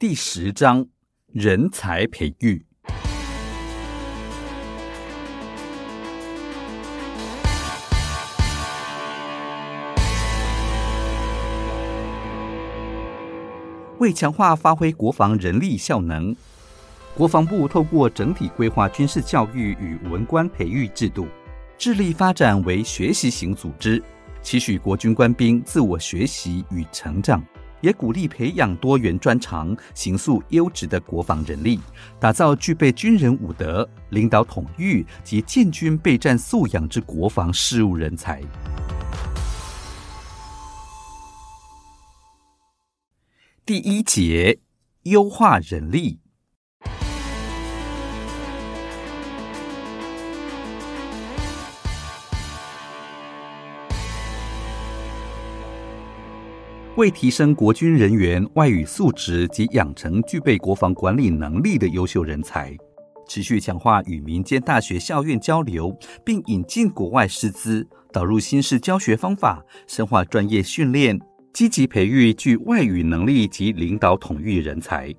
第十章人才培育。为强化发挥国防人力效能，国防部透过整体规划军事教育与文官培育制度，致力发展为学习型组织，期许国军官兵自我学习与成长，也鼓励培养多元专长、行塑优质的国防人力，打造具备军人武德、领导统御及建军备战素养之国防事务人才。第一节，优化人力。为提升国军人员外语素质及养成具备国防管理能力的优秀人才，持续强化与民间大学校院交流，并引进国外师资，导入新式教学方法，深化专业训练。积极培育具外语能力及领导统御人才，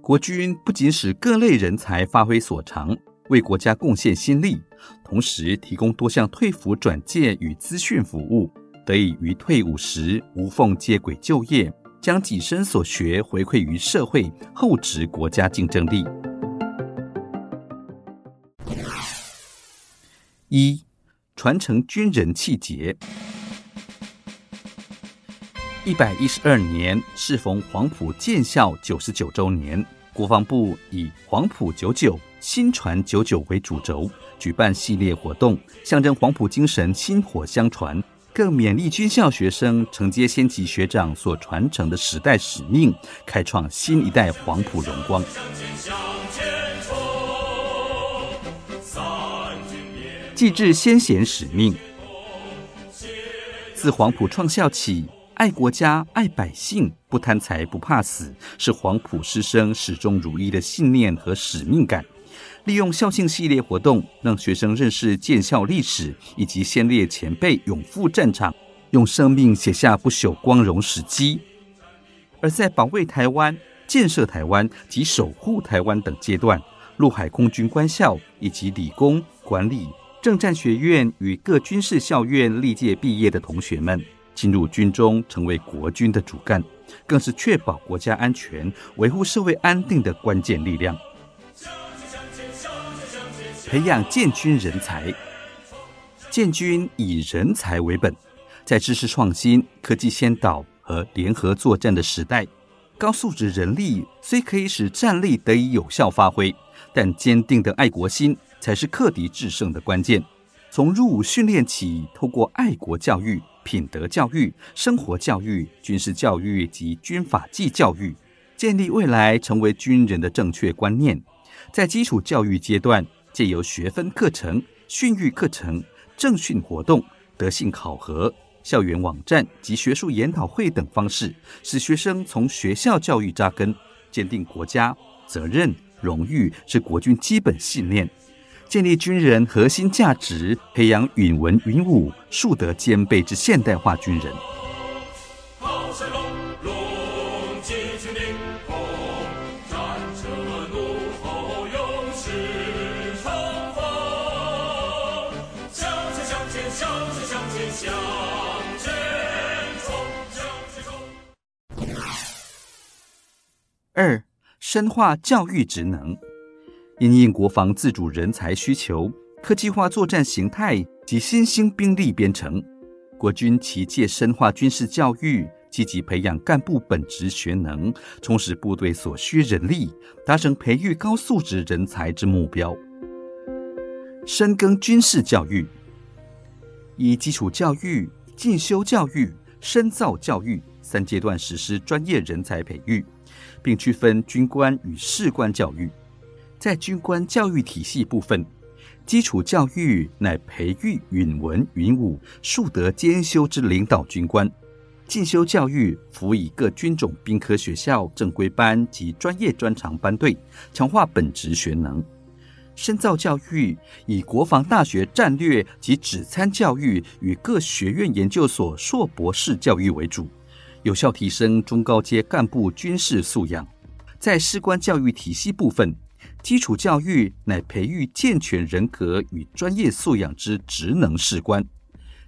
国军不仅使各类人才发挥所长，为国家贡献心力，同时提供多项退服转介与资讯服务，得以于退伍时无缝接轨就业，将己身所学回馈于社会，厚植国家竞争力。一、传承军人气节。一百一十二年适逢黄埔建校九十九周年，国防部以“黄埔九九，薪传九九”为主轴，举办系列活动，象征黄埔精神薪火相传，更勉励军校学生承接先级学长所传承的时代使命，开创新一代黄埔荣光。继志先贤使命，自黄埔创校起。爱国家、爱百姓、不贪财、不怕死，是黄埔师生始终如一的信念和使命感。利用校庆系列活动，让学生认识建校历史以及先烈前辈勇赴战场，用生命写下不朽光荣史迹。而在保卫台湾、建设台湾及守护台湾等阶段，陆海空军官校以及理工、管理、政战学院与各军事校院历届毕业的同学们。进入军中，成为国军的主干，更是确保国家安全、维护社会安定的关键力量。培养建军人才，建军以人才为本，在知识创新、科技先导和联合作战的时代，高素质人力虽可以使战力得以有效发挥，但坚定的爱国心才是克敌制胜的关键。从入伍训练起，透过爱国教育。品德教育、生活教育、军事教育及军法纪教育，建立未来成为军人的正确观念。在基础教育阶段，借由学分课程、训育课程、政训活动、德性考核、校园网站及学术研讨会等方式，使学生从学校教育扎根，坚定国家责任、荣誉是国军基本信念。建立军人核心价值，培养允文允武、树德兼备之现代化军人。二、深化教育职能。因应国防自主人才需求、科技化作战形态及新兴兵力编成，国军期借深化军事教育，积极培养干部本职学能，充实部队所需人力，达成培育高素质人才之目标。深耕军事教育，以基础教育、进修教育、深造教育三阶段实施专业人才培育，并区分军官与士官教育。在军官教育体系部分，基础教育乃培育允文允武、树德兼修之领导军官；进修教育辅以各军种兵科学校正规班及专业专长班队，强化本职学能；深造教育以国防大学战略及指参教育与各学院研究所硕博士教育为主，有效提升中高阶干部军事素养。在士官教育体系部分，基础教育乃培育健全人格与专业素养之职能士官；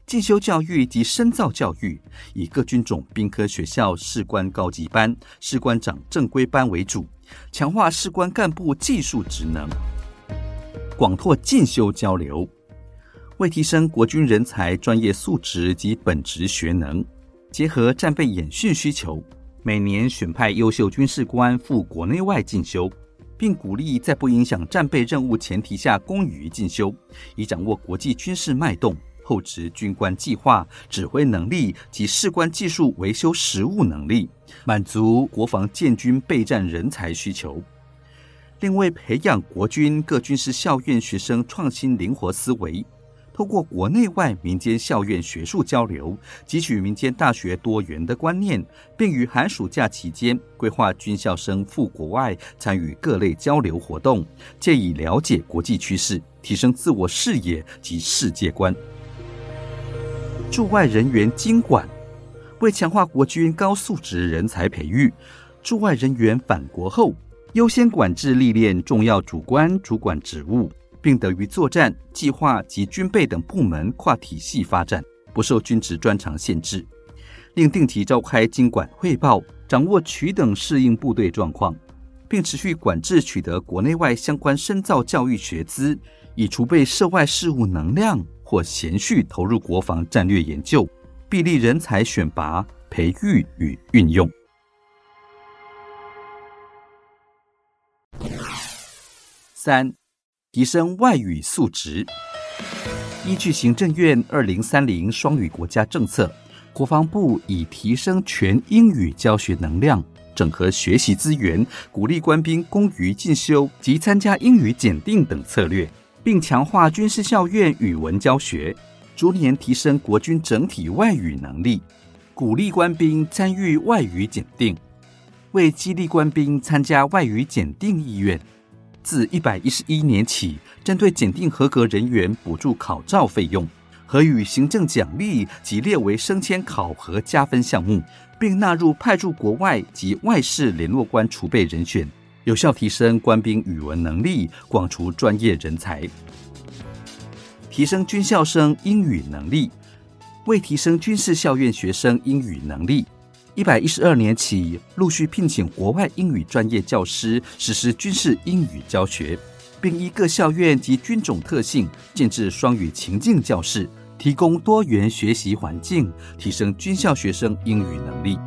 进修教育及深造教育，以各军种兵科学校士官高级班、士官长正规班为主，强化士官干部技术职能，广拓进修交流。为提升国军人才专业素质及本职学能，结合战备演训需求，每年选派优秀军事官赴国内外进修，并鼓励在不影响战备任务前提下公余进修，以掌握国际军事脉动、厚植军官计划、指挥能力及士官技术维修实务能力，满足国防建军备战人才需求。另为培养国军各军事校院学生创新灵活思维。透过国内外民间校院学术交流，汲取民间大学多元的观念，并于寒暑假期间规划军校生赴国外参与各类交流活动，借以了解国际趋势，提升自我视野及世界观。驻外人员经管，为强化国军高素质人才培育，驻外人员返国后优先管制历练重要主官主管职务。并得于作战计划及军备等部门跨体系发展，不受军职专长限制。另定期召开经管汇报，掌握取等适应部队状况，并持续管制取得国内外相关深造教育学资，以储备涉外事务能量或闲续投入国防战略研究，臂力人才选拔、培育与运用。三。提升外语素质。依据行政院二零三零双语国家政策，国防部以提升全英语教学能量、整合学习资源、鼓励官兵公于进修及参加英语检定等策略，并强化军事校院语文教学，逐年提升国军整体外语能力，鼓励官兵参与外语检定，为激励官兵参加外语检定意愿。自一百一十一年起，针对检定合格人员补助考照费用，和与行政奖励及列为升迁考核加分项目，并纳入派驻国外及外事联络官储备人选，有效提升官兵语文能力，广除专业人才。提升军校生英语能力，为提升军事校院学生英语能力。一百一十二年起，陆续聘请国外英语专业教师实施军事英语教学，并依各校院及军种特性建置双语情境教室，提供多元学习环境，提升军校学生英语能力。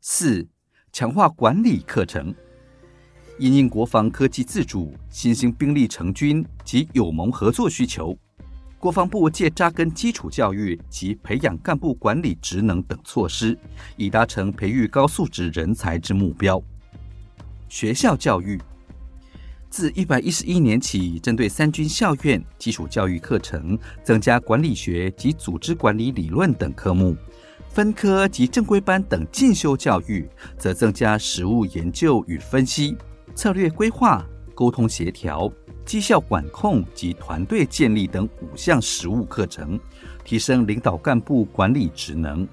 四、强化管理课程。因应国防科技自主、新兴兵力成军及友盟合作需求，国防部借扎根基础教育及培养干部管理职能等措施，以达成培育高素质人才之目标。学校教育自一百一十一年起，针对三军校院基础教育课程，增加管理学及组织管理理论等科目；分科及正规班等进修教育，则增加实务研究与分析。策略规划、沟通协调、绩效管控及团队建立等五项实务课程，提升领导干部管理职能。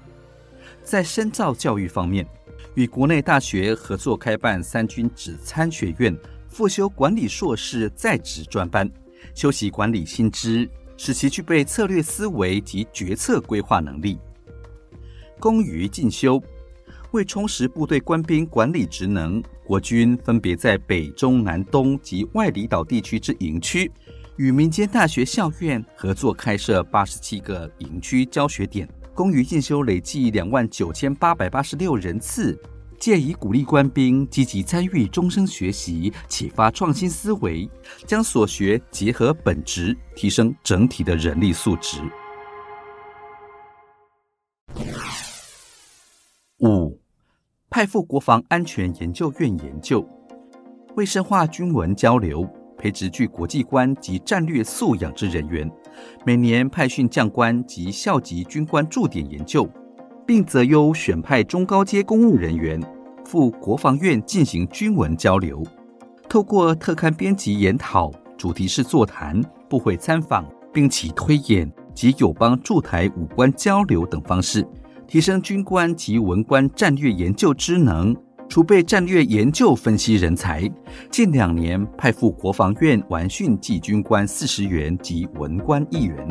在深造教育方面，与国内大学合作开办三军指参学院，复修管理硕士在职专班，修习管理新知，使其具备策略思维及决策规划能力。公余进修。为充实部队官兵管理职能，国军分别在北、中、南、东及外离岛地区之营区，与民间大学校院合作开设八十七个营区教学点，公余进修累计两万九千八百八十六人次，借以鼓励官兵积极参与终生学习，启发创新思维，将所学结合本职，提升整体的人力素质。五。派赴国防安全研究院研究，为深化军文交流，培植具国际观及战略素养之人员，每年派训将官及校级军官驻点研究，并择优选派中高阶公务人员赴国防院进行军文交流，透过特刊编辑研讨、主题式座谈、部会参访，并起推演，及友邦驻台武官交流等方式，提升军官及文官战略研究职能，储备战略研究分析人才。近两年派赴国防院完训暨军官四十员及文官一员。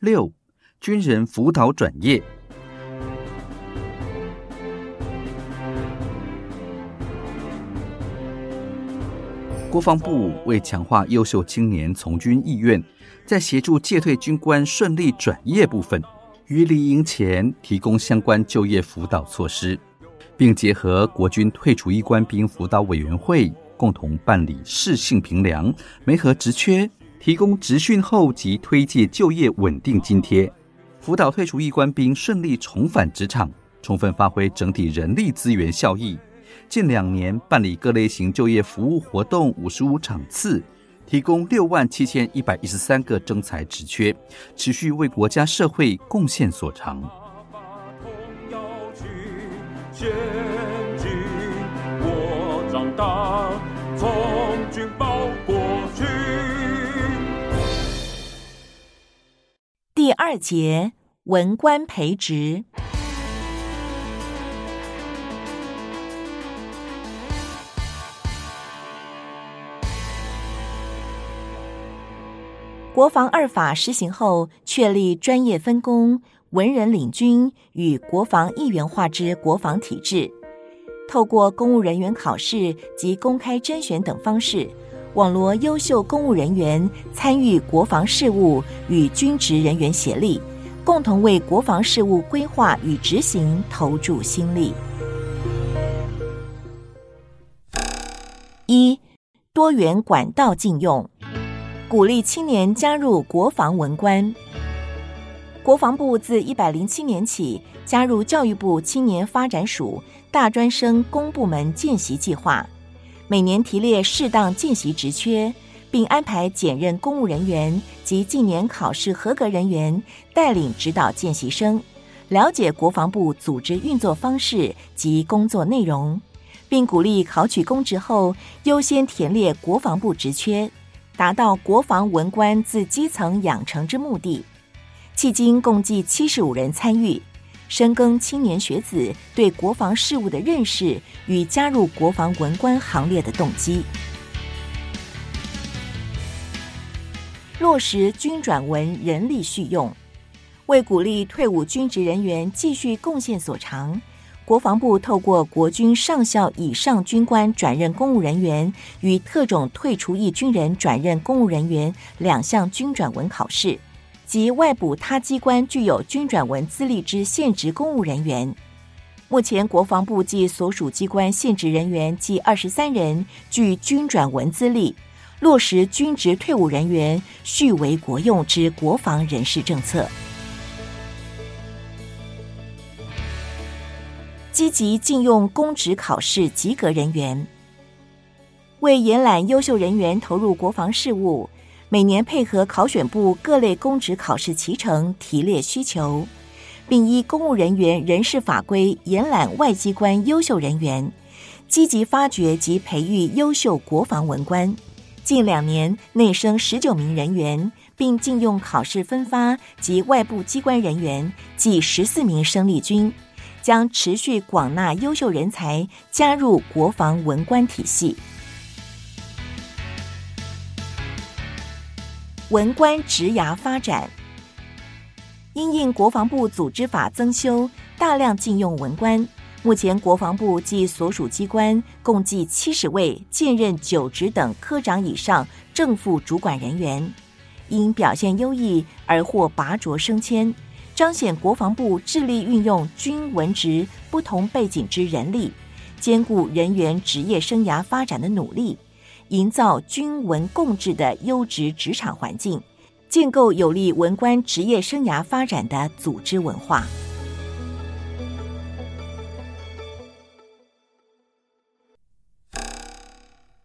六、军人辅导转业。国防部为强化优秀青年从军意愿，在协助届退军官顺利转业部分，于离营前提供相关就业辅导措施，并结合国军退出役官兵辅导委员会，共同办理适性评量、媒合职缺，提供职训后及推介就业稳定津贴，辅导退出役官兵顺利重返职场，充分发挥整体人力资源效益。近两年办理各类型就业服务活动五十五场次，提供六万七千一百一十三个征才职缺，持续为国家社会贡献所长。第二节文官培植。国防二法施行后，确立专业分工、文人领军与国防一元化之国防体制。透过公务人员考试及公开甄选等方式，网罗优秀公务人员参与国防事务，与军职人员协力，共同为国防事务规划与执行投注心力。一、多元管道禁用。鼓励青年加入国防文官。国防部自一百零七年起加入教育部青年发展署大专生公部门见习计划，每年提列适当见习职缺，并安排检任公务人员及近年考试合格人员带领指导见习生，了解国防部组织运作方式及工作内容，并鼓励考取公职后优先填列国防部职缺。达到国防文官自基层养成之目的，迄今共计七十五人参与，深耕青年学子对国防事务的认识与加入国防文官行列的动机。落实军转文人力续用，为鼓励退伍军职人员继续贡献所长。国防部透过国军上校以上军官转任公务人员与特种退出役军人转任公务人员两项军转文考试，及外补他机关具有军转文资历之现职公务人员。目前，国防部及所属机关现职人员计二十三人具军转文资历，落实军职退伍人员续为国用之国防人事政策。积极禁用公职考试及格人员，为延揽优秀人员投入国防事务，每年配合考选部各类公职考试提成提列需求，并依公务人员人事法规延揽外机关优秀人员，积极发掘及培育优秀国防文官。近两年内升十九名人员，并禁用考试分发及外部机关人员计十四名生力军。将持续广纳优秀人才加入国防文官体系。文官职涯发展，因应国防部组织法增修，大量禁用文官。目前国防部及所属机关共计七十位兼任九职等科长以上正副主管人员，因表现优异而获拔擢升迁。彰显国防部致力运用军文职不同背景之人力，兼顾人员职业生涯发展的努力，营造军文共治的优质职场环境，建构有利文官职业生涯发展的组织文化。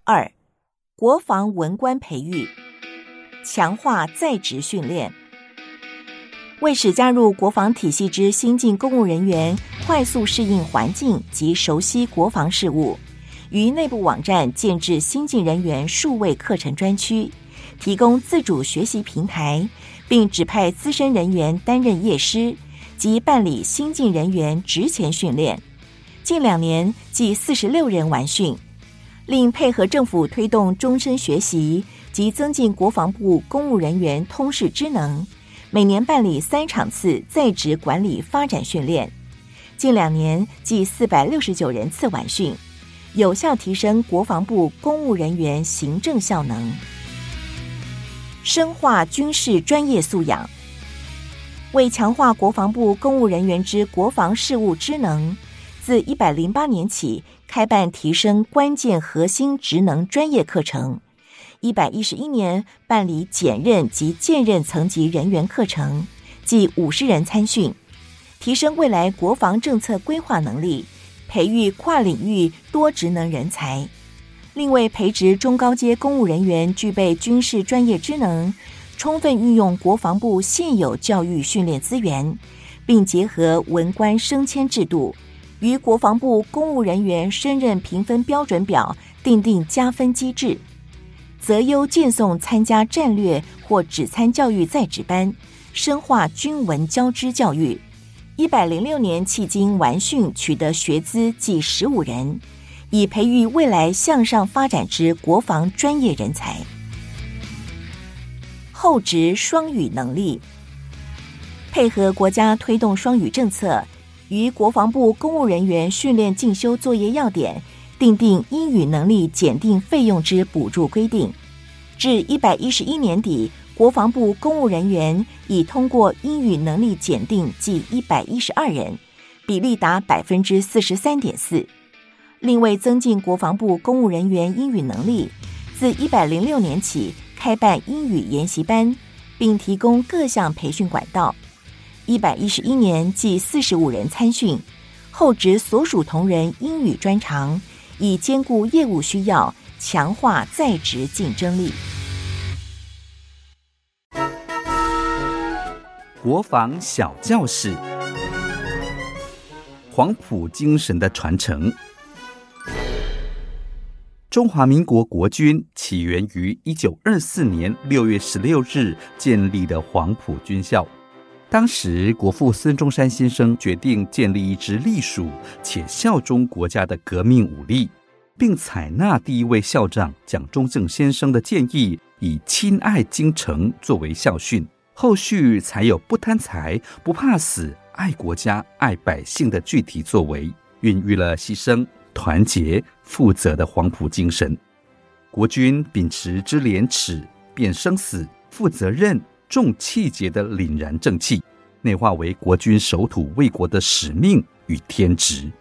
二、国防文官培育，强化在职训练。为使加入国防体系之新进公务人员快速适应环境及熟悉国防事务，于内部网站建置新进人员数位课程专区，提供自主学习平台，并指派资深人员担任业师及办理新进人员职前训练。近两年计四十六人完训，另配合政府推动终身学习及增进国防部公务人员通识之能，每年办理三场次在职管理发展训练。近两年计四百六十九人次晚训，有效提升国防部公务人员行政效能，深化军事专业素养。为强化国防部公务人员之国防事务职能，自一百零八年起开办提升关键核心职能专业课程，一百一十一年办理检任及荐任层级人员课程，计五十人参训。提升未来国防政策规划能力，培育跨领域多职能人才。另为培植中高阶公务人员具备军事专业知能，充分运用国防部现有教育训练资源，并结合文官升迁制度，于国防部公务人员升任评分标准表订定加分机制，择优荐送参加战略或指参教育在职班，深化军文交织教育。一百零六年迄今完训取得学资计十五人，以培育未来向上发展之国防专业人才。后职双语能力，配合国家推动双语政策，于国防部公务人员训练进修作业要点订定英语能力检定费用之补助规定，至一百一十一年底。国防部公务人员已通过英语能力检定计一百一十二人，比例达百分之四十三点四。另为增进国防部公务人员英语能力，自一百零六年起开办英语研习班，并提供各项培训管道。一百一十一年计四十五人参训，后职所属同仁英语专长，以兼顾业务需要，强化在职竞争力。国防小教室，黄埔精神的传承。中华民国国军起源于一九二四年六月十六日建立的黄埔军校。当时，国父孙中山先生决定建立一支隶属且效忠国家的革命武力，并采纳第一位校长蒋中正先生的建议，以亲爱京城作为校训。后续才有不贪财、不怕死、爱国家、爱百姓的具体作为，孕育了牺牲、团结、负责的黄埔精神。国军秉持知廉耻、辨生死、负责任、重气节的凛然正气，内化为国君守土卫国的使命与天职。